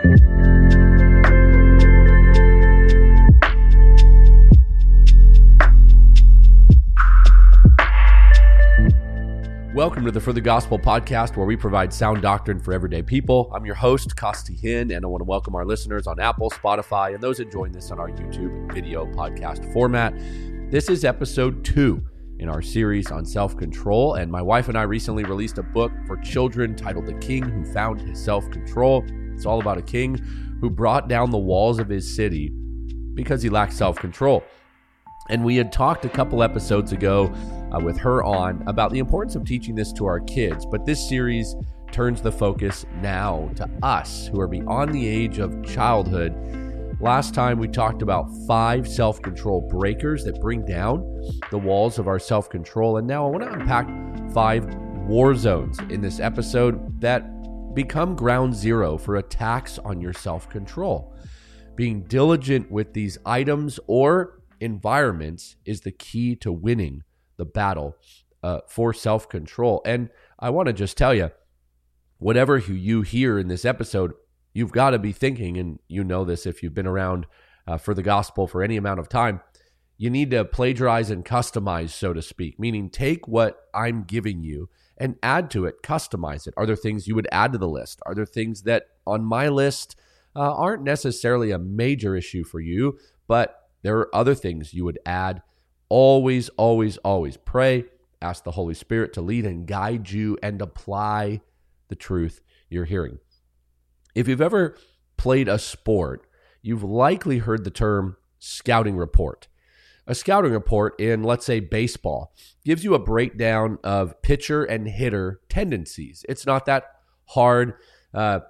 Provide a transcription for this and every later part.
Welcome to the For the Gospel podcast, where we provide sound doctrine for everyday people. I'm your host, Costi Hinn, and I want to welcome our listeners on Apple, Spotify, and those enjoying this on our YouTube video podcast format. This is episode two in our series on self control, and my wife and I recently released a book for children titled The King Who Found His Self Control. It's all about a king who brought down the walls of his city because he lacked self control. And we had talked a couple episodes ago uh, with her on about the importance of teaching this to our kids. But this series turns the focus now to us who are beyond the age of childhood. Last time we talked about five self control breakers that bring down the walls of our self control. And now I want to unpack five war zones in this episode that become ground zero for attacks on your self control. Being diligent with these items or environments is the key to winning the battle uh, for self control. And I want to just tell you, whatever you hear in this episode, you've got to be thinking, and you know this if you've been around uh, for the gospel for any amount of time. You need to plagiarize and customize, so to speak, meaning take what I'm giving you and add to it, customize it. Are there things you would add to the list? Are there things that on my list uh, aren't necessarily a major issue for you, but there are other things you would add. Always, always, always pray. Ask the Holy Spirit to lead and guide you and apply the truth you're hearing. If you've ever played a sport, you've likely heard the term scouting report. A scouting report in, let's say, baseball gives you a breakdown of pitcher and hitter tendencies. It's not that hard. Uh,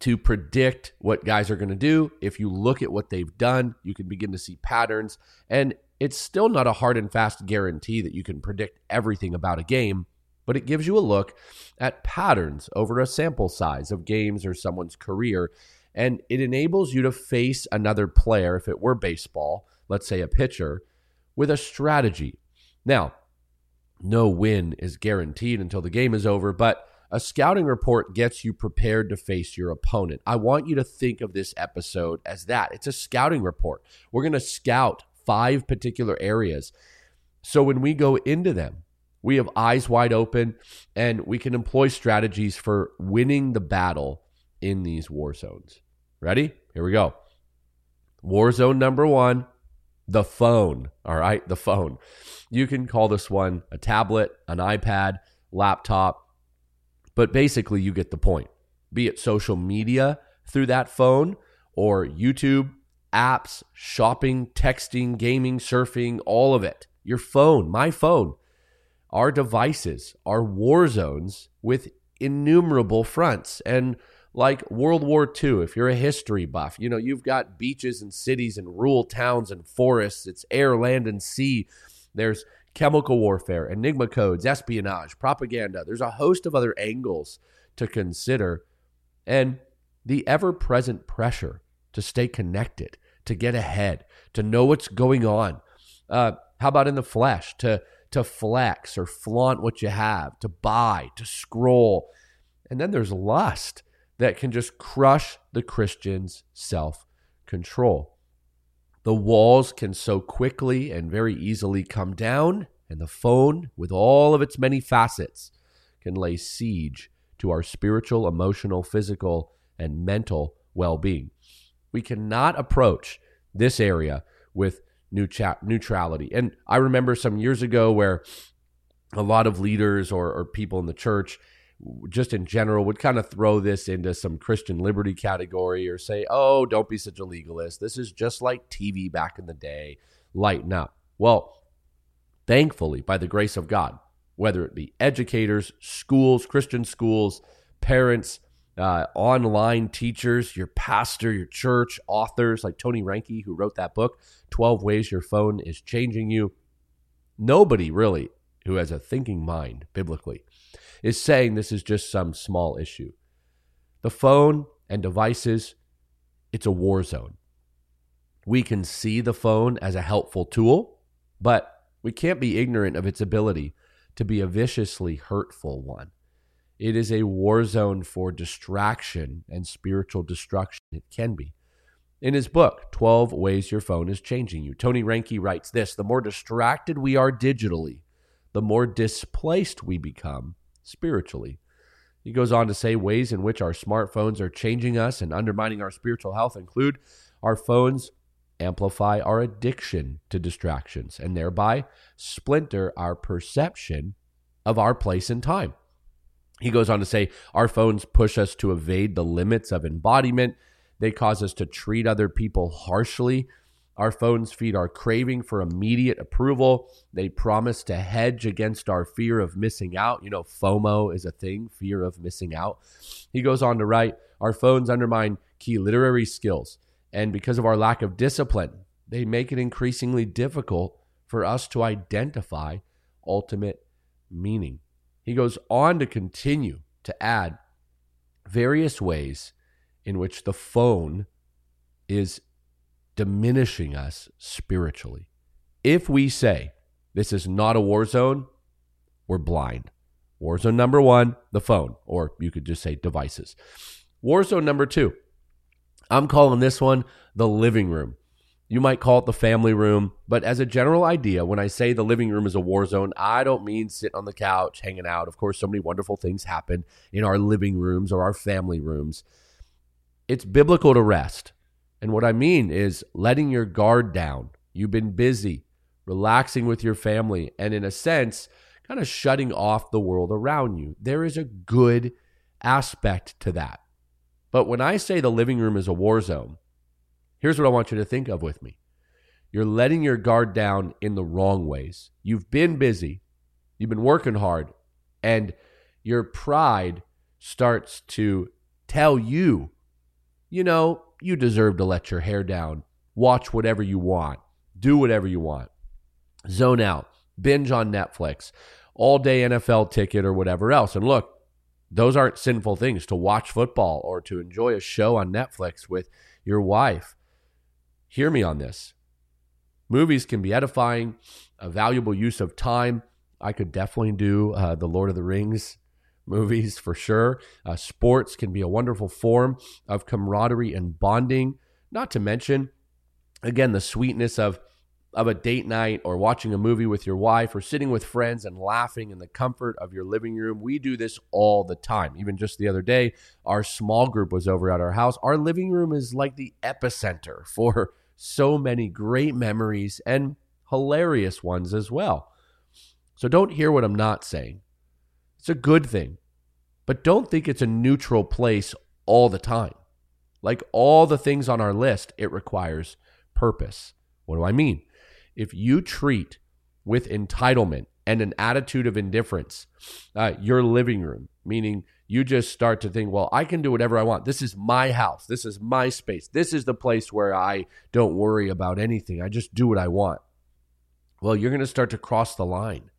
to predict what guys are going to do. If you look at what they've done, you can begin to see patterns. And it's still not a hard and fast guarantee that you can predict everything about a game, but it gives you a look at patterns over a sample size of games or someone's career. And it enables you to face another player, if it were baseball, let's say a pitcher, with a strategy. Now, no win is guaranteed until the game is over, but a scouting report gets you prepared to face your opponent. I want you to think of this episode as that. It's a scouting report. We're going to scout five particular areas. So when we go into them, we have eyes wide open and we can employ strategies for winning the battle in these war zones. Ready? Here we go. War zone number one the phone. All right, the phone. You can call this one a tablet, an iPad, laptop, but basically, you get the point. Be it social media through that phone or YouTube, apps, shopping, texting, gaming, surfing, all of it. Your phone, my phone. Our devices are war zones with innumerable fronts. And like World War II, if you're a history buff, you know, you've got beaches and cities and rural towns and forests. It's air, land, and sea. There's chemical warfare, enigma codes, espionage, propaganda. There's a host of other angles to consider. And the ever present pressure to stay connected, to get ahead, to know what's going on. Uh, how about in the flesh? To, to flex or flaunt what you have, to buy, to scroll. And then there's lust that can just crush the Christian's self control. The walls can so quickly and very easily come down, and the phone, with all of its many facets, can lay siege to our spiritual, emotional, physical, and mental well being. We cannot approach this area with neutrality. And I remember some years ago where a lot of leaders or, or people in the church just in general would kind of throw this into some Christian liberty category or say, oh, don't be such a legalist. This is just like TV back in the day. Lighten up. Well, thankfully, by the grace of God, whether it be educators, schools, Christian schools, parents, uh, online teachers, your pastor, your church, authors like Tony Reinke, who wrote that book, 12 Ways Your Phone is Changing You. Nobody really who has a thinking mind biblically is saying this is just some small issue. The phone and devices, it's a war zone. We can see the phone as a helpful tool, but we can't be ignorant of its ability to be a viciously hurtful one. It is a war zone for distraction and spiritual destruction. It can be. In his book, 12 Ways Your Phone is Changing You, Tony Reinke writes this The more distracted we are digitally, the more displaced we become spiritually. He goes on to say ways in which our smartphones are changing us and undermining our spiritual health include our phones amplify our addiction to distractions and thereby splinter our perception of our place in time. He goes on to say our phones push us to evade the limits of embodiment. They cause us to treat other people harshly. Our phones feed our craving for immediate approval. They promise to hedge against our fear of missing out. You know, FOMO is a thing, fear of missing out. He goes on to write Our phones undermine key literary skills. And because of our lack of discipline, they make it increasingly difficult for us to identify ultimate meaning. He goes on to continue to add various ways in which the phone is diminishing us spiritually. If we say this is not a war zone, we're blind. War zone number one, the phone, or you could just say devices. War zone number two, I'm calling this one the living room. You might call it the family room, but as a general idea, when I say the living room is a war zone, I don't mean sitting on the couch hanging out. Of course, so many wonderful things happen in our living rooms or our family rooms. It's biblical to rest. And what I mean is letting your guard down. You've been busy, relaxing with your family, and in a sense, kind of shutting off the world around you. There is a good aspect to that. But when I say the living room is a war zone, here's what I want you to think of with me. You're letting your guard down in the wrong ways. You've been busy, you've been working hard, and your pride starts to tell you, you know, you deserve to let your hair down, watch whatever you want, do whatever you want, zone out, binge on Netflix, all day NFL ticket or whatever else. And look, those aren't sinful things to watch football or to enjoy a show on Netflix with your wife. Hear me on this. Movies can be edifying, a valuable use of time. I could definitely do uh, the Lord of the Rings movies for sure. Uh, sports can be a wonderful form of camaraderie and bonding, not to mention, again, the sweetness of of a date night or watching a movie with your wife or sitting with friends and laughing in the comfort of your living room. We do this all the time. Even just the other day, our small group was over at our house. Our living room is like the epicenter for so many great memories and hilarious ones as well. So don't hear what I'm not saying. It's a good thing. But don't think it's a neutral place all the time. Like all the things on our list, it requires purpose. What do I mean? If you treat with entitlement and an attitude of indifference uh, your living room, meaning you just start to think, well, I can do whatever I want. This is my house. This is my space. This is the place where I don't worry about anything. I just do what I want. Well, you're going to start to cross the line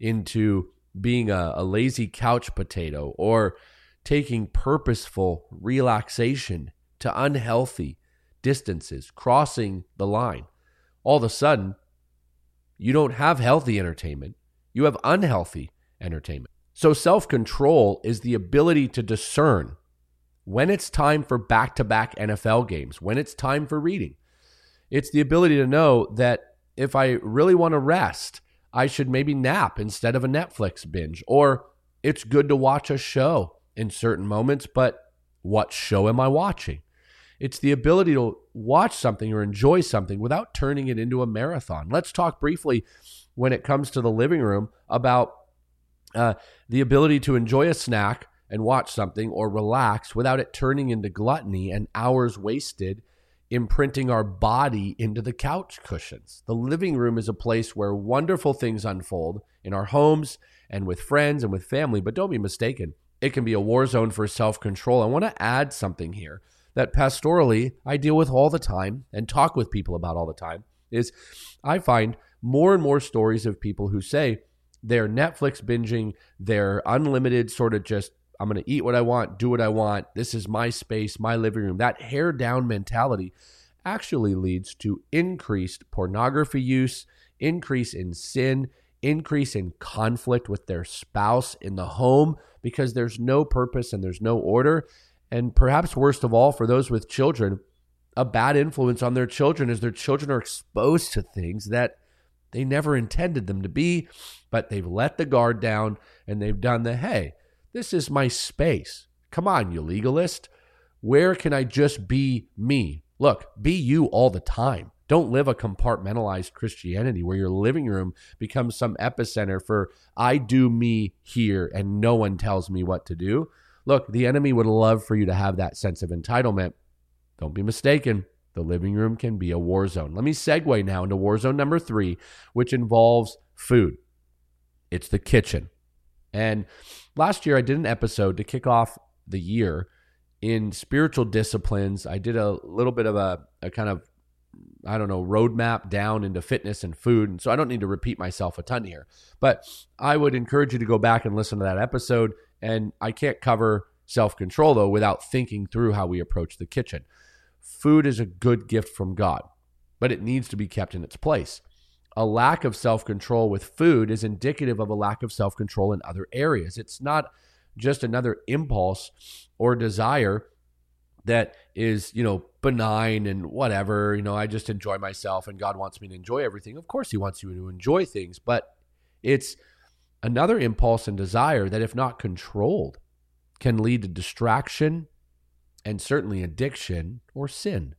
into being a, a lazy couch potato or taking purposeful relaxation to unhealthy distances, crossing the line. All of a sudden, you don't have healthy entertainment, you have unhealthy entertainment. So, self control is the ability to discern when it's time for back to back NFL games, when it's time for reading. It's the ability to know that if I really want to rest, I should maybe nap instead of a Netflix binge. Or it's good to watch a show in certain moments, but what show am I watching? It's the ability to watch something or enjoy something without turning it into a marathon. Let's talk briefly when it comes to the living room about uh, the ability to enjoy a snack and watch something or relax without it turning into gluttony and hours wasted imprinting our body into the couch cushions. The living room is a place where wonderful things unfold in our homes and with friends and with family, but don't be mistaken. It can be a war zone for self control. I want to add something here that pastorally I deal with all the time and talk with people about all the time is I find more and more stories of people who say they're Netflix binging, they're unlimited sort of just I'm going to eat what I want, do what I want. This is my space, my living room. That hair down mentality actually leads to increased pornography use, increase in sin, increase in conflict with their spouse in the home because there's no purpose and there's no order. And perhaps worst of all, for those with children, a bad influence on their children is their children are exposed to things that they never intended them to be, but they've let the guard down and they've done the hey, this is my space. Come on, you legalist. Where can I just be me? Look, be you all the time. Don't live a compartmentalized Christianity where your living room becomes some epicenter for I do me here and no one tells me what to do. Look, the enemy would love for you to have that sense of entitlement. Don't be mistaken. The living room can be a war zone. Let me segue now into war zone number three, which involves food. It's the kitchen. And last year, I did an episode to kick off the year in spiritual disciplines. I did a little bit of a, a kind of I don't know, roadmap down into fitness and food. And so I don't need to repeat myself a ton here. But I would encourage you to go back and listen to that episode. And I can't cover self control, though, without thinking through how we approach the kitchen. Food is a good gift from God, but it needs to be kept in its place. A lack of self control with food is indicative of a lack of self control in other areas. It's not just another impulse or desire that is, you know, benign and whatever, you know, I just enjoy myself and God wants me to enjoy everything. Of course, He wants you to enjoy things, but it's another impulse and desire that, if not controlled, can lead to distraction and certainly addiction or sin.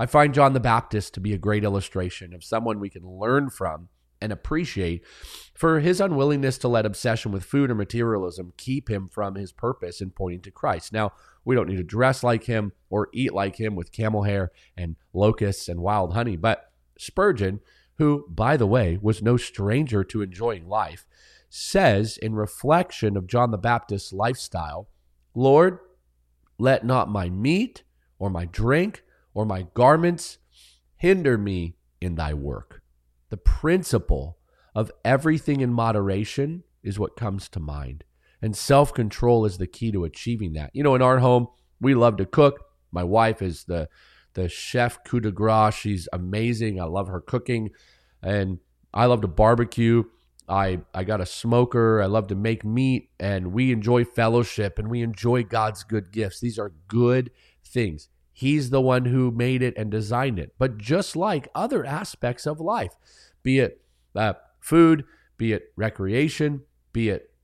I find John the Baptist to be a great illustration of someone we can learn from and appreciate for his unwillingness to let obsession with food or materialism keep him from his purpose in pointing to Christ. Now, we don't need to dress like him or eat like him with camel hair and locusts and wild honey, but Spurgeon, who, by the way, was no stranger to enjoying life, says in reflection of John the Baptist's lifestyle, Lord, let not my meat or my drink or my garments hinder me in thy work. The principle of everything in moderation is what comes to mind. And self control is the key to achieving that. You know, in our home, we love to cook. My wife is the the chef coup de grace. She's amazing. I love her cooking. And I love to barbecue. I, I got a smoker. I love to make meat. And we enjoy fellowship and we enjoy God's good gifts. These are good things. He's the one who made it and designed it. But just like other aspects of life, be it uh, food, be it recreation, be it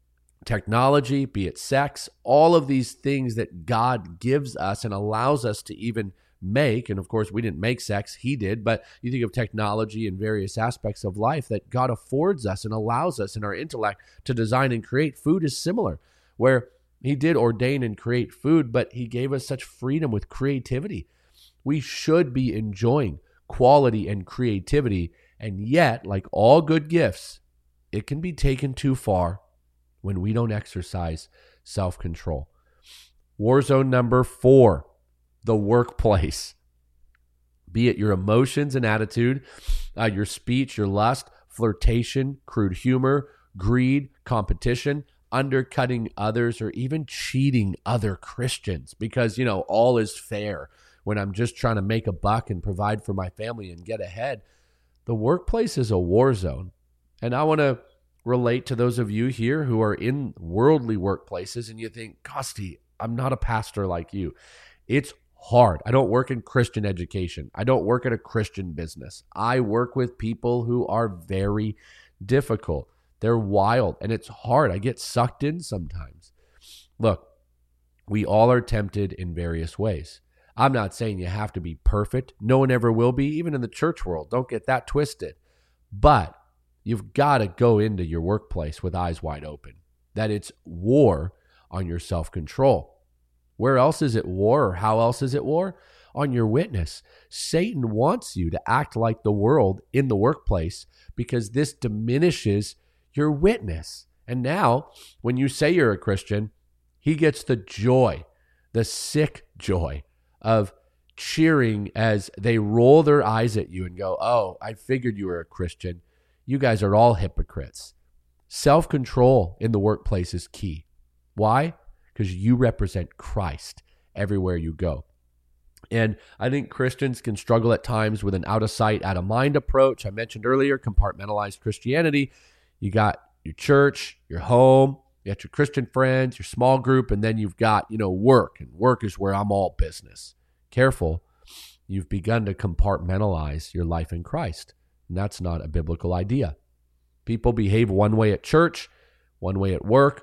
technology, be it sex, all of these things that God gives us and allows us to even make. And of course, we didn't make sex, He did. But you think of technology and various aspects of life that God affords us and allows us in our intellect to design and create. Food is similar, where he did ordain and create food, but He gave us such freedom with creativity. We should be enjoying quality and creativity. And yet, like all good gifts, it can be taken too far when we don't exercise self control. War zone number four the workplace. Be it your emotions and attitude, uh, your speech, your lust, flirtation, crude humor, greed, competition, undercutting others or even cheating other Christians because, you know, all is fair when I'm just trying to make a buck and provide for my family and get ahead. The workplace is a war zone. And I want to relate to those of you here who are in worldly workplaces and you think, Costi, I'm not a pastor like you. It's hard. I don't work in Christian education. I don't work at a Christian business. I work with people who are very difficult. They're wild and it's hard. I get sucked in sometimes. Look, we all are tempted in various ways. I'm not saying you have to be perfect. No one ever will be, even in the church world. Don't get that twisted. But you've got to go into your workplace with eyes wide open that it's war on your self control. Where else is it war? Or how else is it war? On your witness. Satan wants you to act like the world in the workplace because this diminishes your witness. And now, when you say you're a Christian, he gets the joy, the sick joy of cheering as they roll their eyes at you and go, Oh, I figured you were a Christian. You guys are all hypocrites. Self control in the workplace is key. Why? Because you represent Christ everywhere you go. And I think Christians can struggle at times with an out of sight, out of mind approach. I mentioned earlier compartmentalized Christianity. You got your church, your home, You got your Christian friends, your small group, and then you've got, you know, work. And work is where I'm all business. Careful. You've begun to compartmentalize your life in Christ. And that's not a biblical idea. People behave one way at church, one way at work,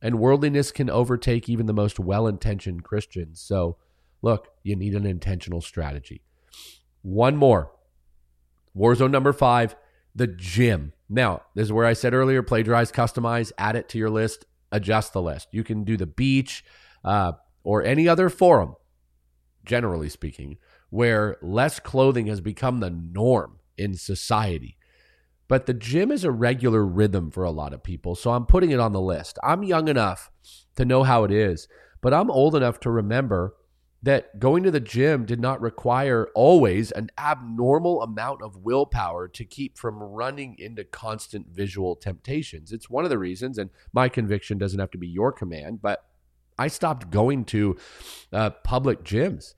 and worldliness can overtake even the most well intentioned Christians. So, look, you need an intentional strategy. One more. Warzone number five, the gym. Now, this is where I said earlier plagiarize, customize, add it to your list, adjust the list. You can do the beach uh, or any other forum, generally speaking, where less clothing has become the norm in society. But the gym is a regular rhythm for a lot of people. So I'm putting it on the list. I'm young enough to know how it is, but I'm old enough to remember that going to the gym did not require always an abnormal amount of willpower to keep from running into constant visual temptations. It's one of the reasons, and my conviction doesn't have to be your command, but I stopped going to uh, public gyms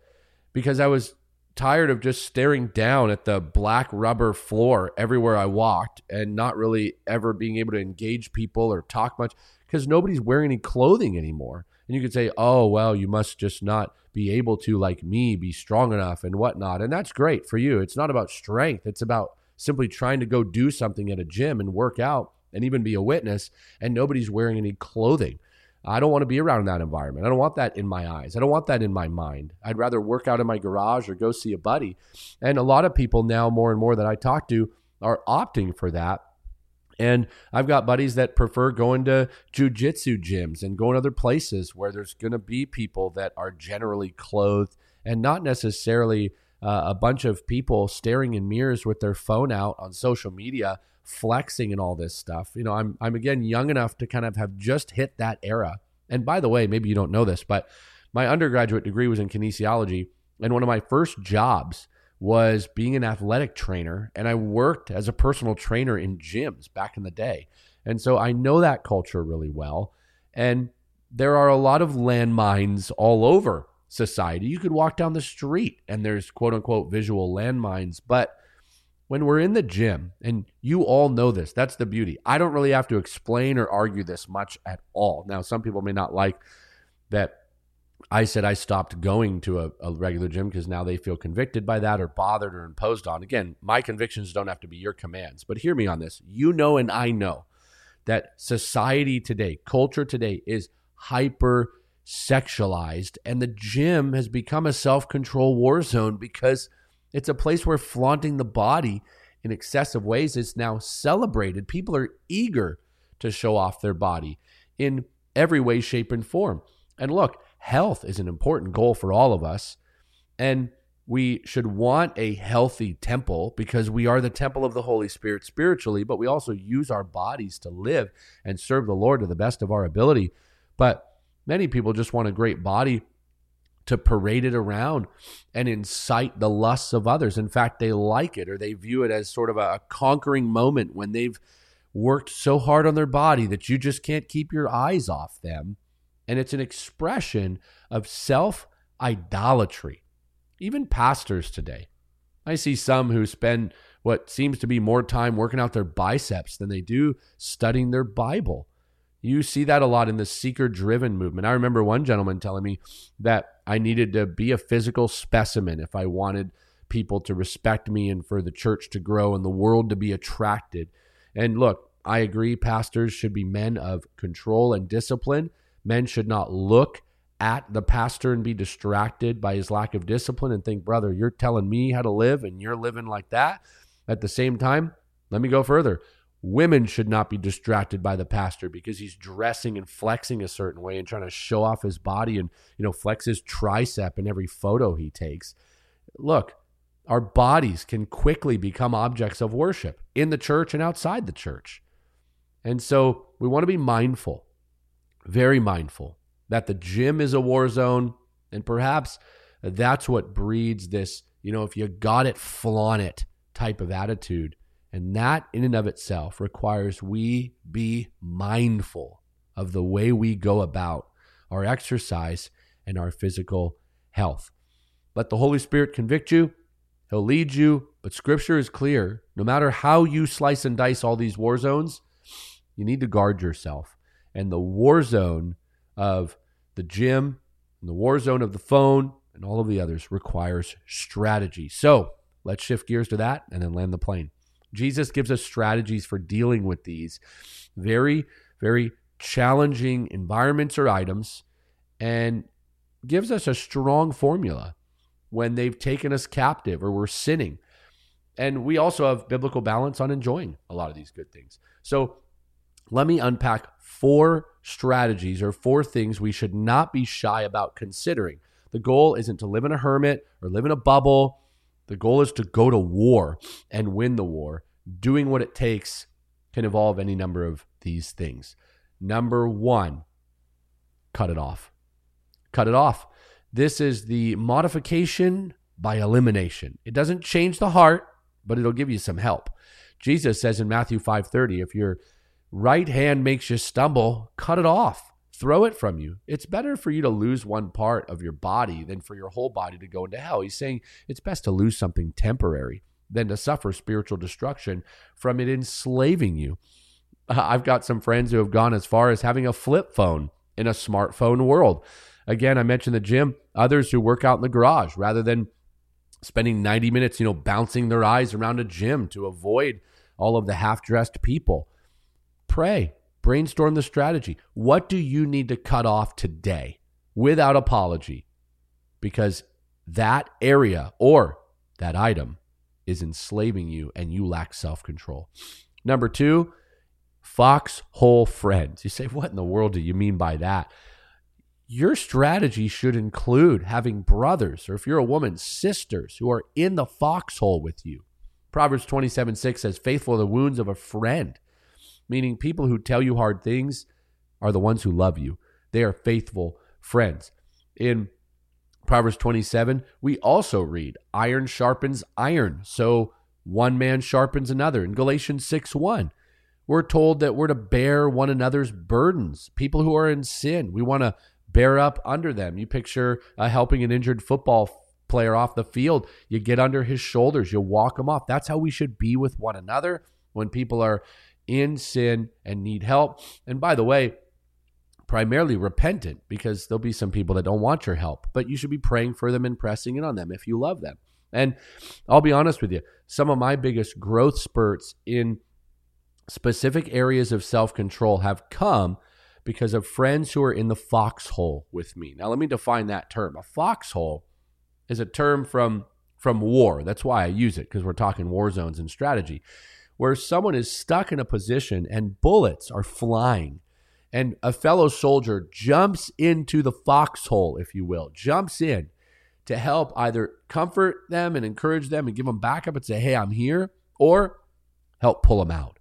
because I was tired of just staring down at the black rubber floor everywhere I walked and not really ever being able to engage people or talk much because nobody's wearing any clothing anymore. And you could say, oh, well, you must just not be able to, like me, be strong enough and whatnot. And that's great for you. It's not about strength, it's about simply trying to go do something at a gym and work out and even be a witness, and nobody's wearing any clothing. I don't want to be around that environment. I don't want that in my eyes. I don't want that in my mind. I'd rather work out in my garage or go see a buddy. And a lot of people now, more and more that I talk to, are opting for that and I've got buddies that prefer going to jujitsu gyms and going other places where there's going to be people that are generally clothed and not necessarily uh, a bunch of people staring in mirrors with their phone out on social media, flexing and all this stuff. You know, I'm I'm again young enough to kind of have just hit that era. And by the way, maybe you don't know this, but my undergraduate degree was in kinesiology, and one of my first jobs was being an athletic trainer and I worked as a personal trainer in gyms back in the day. And so I know that culture really well. And there are a lot of landmines all over society. You could walk down the street and there's quote unquote visual landmines. But when we're in the gym, and you all know this, that's the beauty. I don't really have to explain or argue this much at all. Now, some people may not like that I said I stopped going to a, a regular gym because now they feel convicted by that or bothered or imposed on. Again, my convictions don't have to be your commands, but hear me on this. You know, and I know that society today, culture today is hyper sexualized, and the gym has become a self control war zone because it's a place where flaunting the body in excessive ways is now celebrated. People are eager to show off their body in every way, shape, and form. And look, health is an important goal for all of us. And we should want a healthy temple because we are the temple of the Holy Spirit spiritually, but we also use our bodies to live and serve the Lord to the best of our ability. But many people just want a great body to parade it around and incite the lusts of others. In fact, they like it or they view it as sort of a conquering moment when they've worked so hard on their body that you just can't keep your eyes off them and it's an expression of self idolatry. Even pastors today. I see some who spend what seems to be more time working out their biceps than they do studying their Bible. You see that a lot in the seeker driven movement. I remember one gentleman telling me that I needed to be a physical specimen if I wanted people to respect me and for the church to grow and the world to be attracted. And look, I agree, pastors should be men of control and discipline, Men should not look at the pastor and be distracted by his lack of discipline and think, brother, you're telling me how to live and you're living like that. At the same time, let me go further. Women should not be distracted by the pastor because he's dressing and flexing a certain way and trying to show off his body and, you know, flex his tricep in every photo he takes. Look, our bodies can quickly become objects of worship in the church and outside the church. And so we want to be mindful very mindful that the gym is a war zone. And perhaps that's what breeds this, you know, if you got it, flaunt it type of attitude. And that in and of itself requires we be mindful of the way we go about our exercise and our physical health. Let the Holy Spirit convict you, He'll lead you, but Scripture is clear. No matter how you slice and dice all these war zones, you need to guard yourself And the war zone of the gym and the war zone of the phone and all of the others requires strategy. So let's shift gears to that and then land the plane. Jesus gives us strategies for dealing with these very, very challenging environments or items and gives us a strong formula when they've taken us captive or we're sinning. And we also have biblical balance on enjoying a lot of these good things. So let me unpack four strategies or four things we should not be shy about considering. The goal isn't to live in a hermit or live in a bubble. The goal is to go to war and win the war. Doing what it takes can involve any number of these things. Number one, cut it off. Cut it off. This is the modification by elimination. It doesn't change the heart, but it'll give you some help. Jesus says in Matthew 5:30, if your right hand makes you stumble, cut it off. Throw it from you. It's better for you to lose one part of your body than for your whole body to go into hell. He's saying it's best to lose something temporary than to suffer spiritual destruction from it enslaving you. Uh, I've got some friends who have gone as far as having a flip phone in a smartphone world. Again, I mentioned the gym, others who work out in the garage rather than spending 90 minutes, you know, bouncing their eyes around a gym to avoid all of the half-dressed people. Pray, brainstorm the strategy. What do you need to cut off today without apology? Because that area or that item is enslaving you and you lack self-control. Number 2, foxhole friends. You say, what in the world do you mean by that? Your strategy should include having brothers, or if you're a woman, sisters who are in the foxhole with you. Proverbs 27 6 says, Faithful are the wounds of a friend, meaning people who tell you hard things are the ones who love you. They are faithful friends. In Proverbs 27, we also read, Iron sharpens iron. So one man sharpens another. In Galatians 6 1, we're told that we're to bear one another's burdens. People who are in sin, we want to bear up under them. You picture uh, helping an injured football player off the field. You get under his shoulders, you walk him off. That's how we should be with one another when people are in sin and need help. And by the way, primarily repentant because there'll be some people that don't want your help, but you should be praying for them and pressing in on them if you love them. And I'll be honest with you, some of my biggest growth spurts in specific areas of self control have come because of friends who are in the foxhole with me. Now, let me define that term. A foxhole is a term from from war. That's why I use it because we're talking war zones and strategy, where someone is stuck in a position and bullets are flying, and a fellow soldier jumps into the foxhole, if you will, jumps in to help either comfort them and encourage them and give them backup and say, "Hey, I'm here," or help pull them out.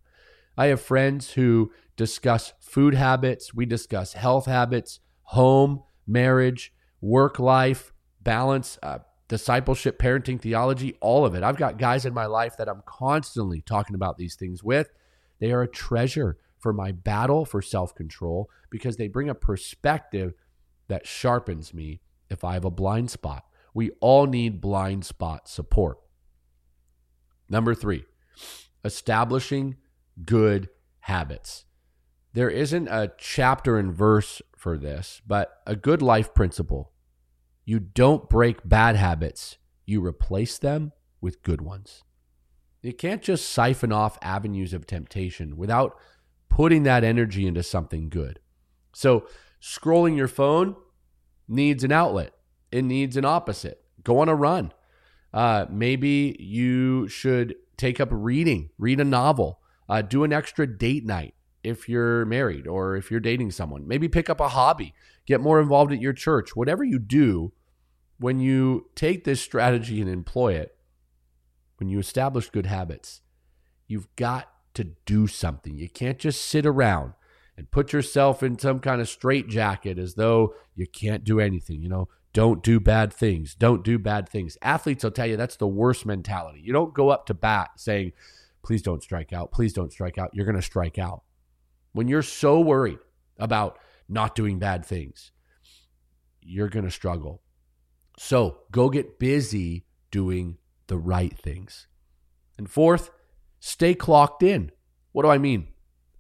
I have friends who discuss food habits, we discuss health habits, home, marriage, work life, balance, uh, discipleship, parenting, theology, all of it. I've got guys in my life that I'm constantly talking about these things with. They are a treasure for my battle for self control because they bring a perspective that sharpens me if I have a blind spot. We all need blind spot support. Number three, establishing good habits. There isn't a chapter and verse for this, but a good life principle. You don't break bad habits, you replace them with good ones. You can't just siphon off avenues of temptation without putting that energy into something good. So, scrolling your phone needs an outlet, it needs an opposite. Go on a run. Uh, maybe you should take up reading, read a novel, uh, do an extra date night if you're married or if you're dating someone. Maybe pick up a hobby, get more involved at your church. Whatever you do, when you take this strategy and employ it, when you establish good habits, you've got to do something. You can't just sit around and put yourself in some kind of straitjacket as though you can't do anything. You know, don't do bad things. Don't do bad things. Athletes will tell you that's the worst mentality. You don't go up to bat saying, please don't strike out. Please don't strike out. You're going to strike out. When you're so worried about not doing bad things, you're going to struggle. So go get busy doing the right things. And fourth, stay clocked in. What do I mean?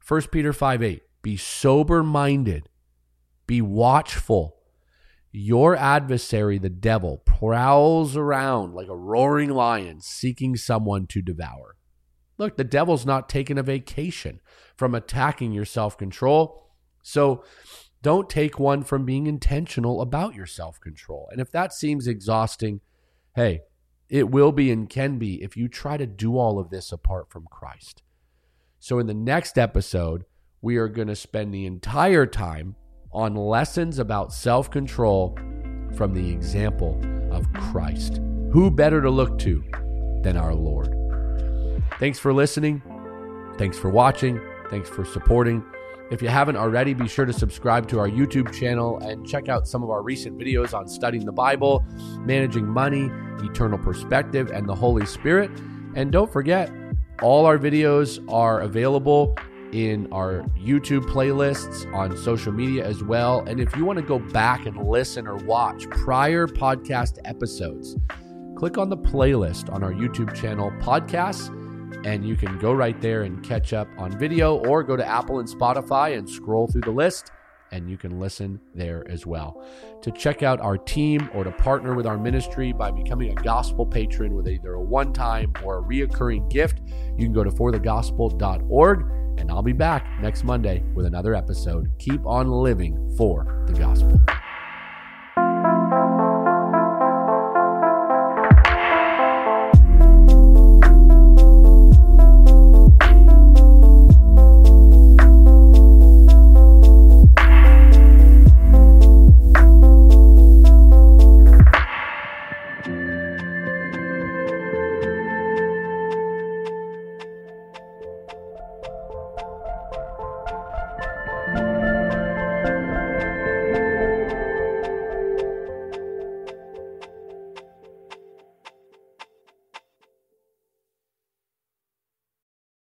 1 Peter 5 8. Be sober minded. Be watchful. Your adversary, the devil, prowls around like a roaring lion seeking someone to devour. Look, the devil's not taking a vacation from attacking your self control. So don't take one from being intentional about your self control. And if that seems exhausting, hey, it will be and can be if you try to do all of this apart from Christ. So in the next episode, we are going to spend the entire time on lessons about self control from the example of Christ. Who better to look to than our Lord? Thanks for listening. Thanks for watching. Thanks for supporting. If you haven't already, be sure to subscribe to our YouTube channel and check out some of our recent videos on studying the Bible, managing money, eternal perspective, and the Holy Spirit. And don't forget, all our videos are available in our YouTube playlists on social media as well. And if you want to go back and listen or watch prior podcast episodes, click on the playlist on our YouTube channel, Podcasts and you can go right there and catch up on video or go to Apple and Spotify and scroll through the list and you can listen there as well. To check out our team or to partner with our ministry by becoming a gospel patron with either a one time or a reoccurring gift, you can go to forthegospel.org. And I'll be back next Monday with another episode. Keep on living for the gospel.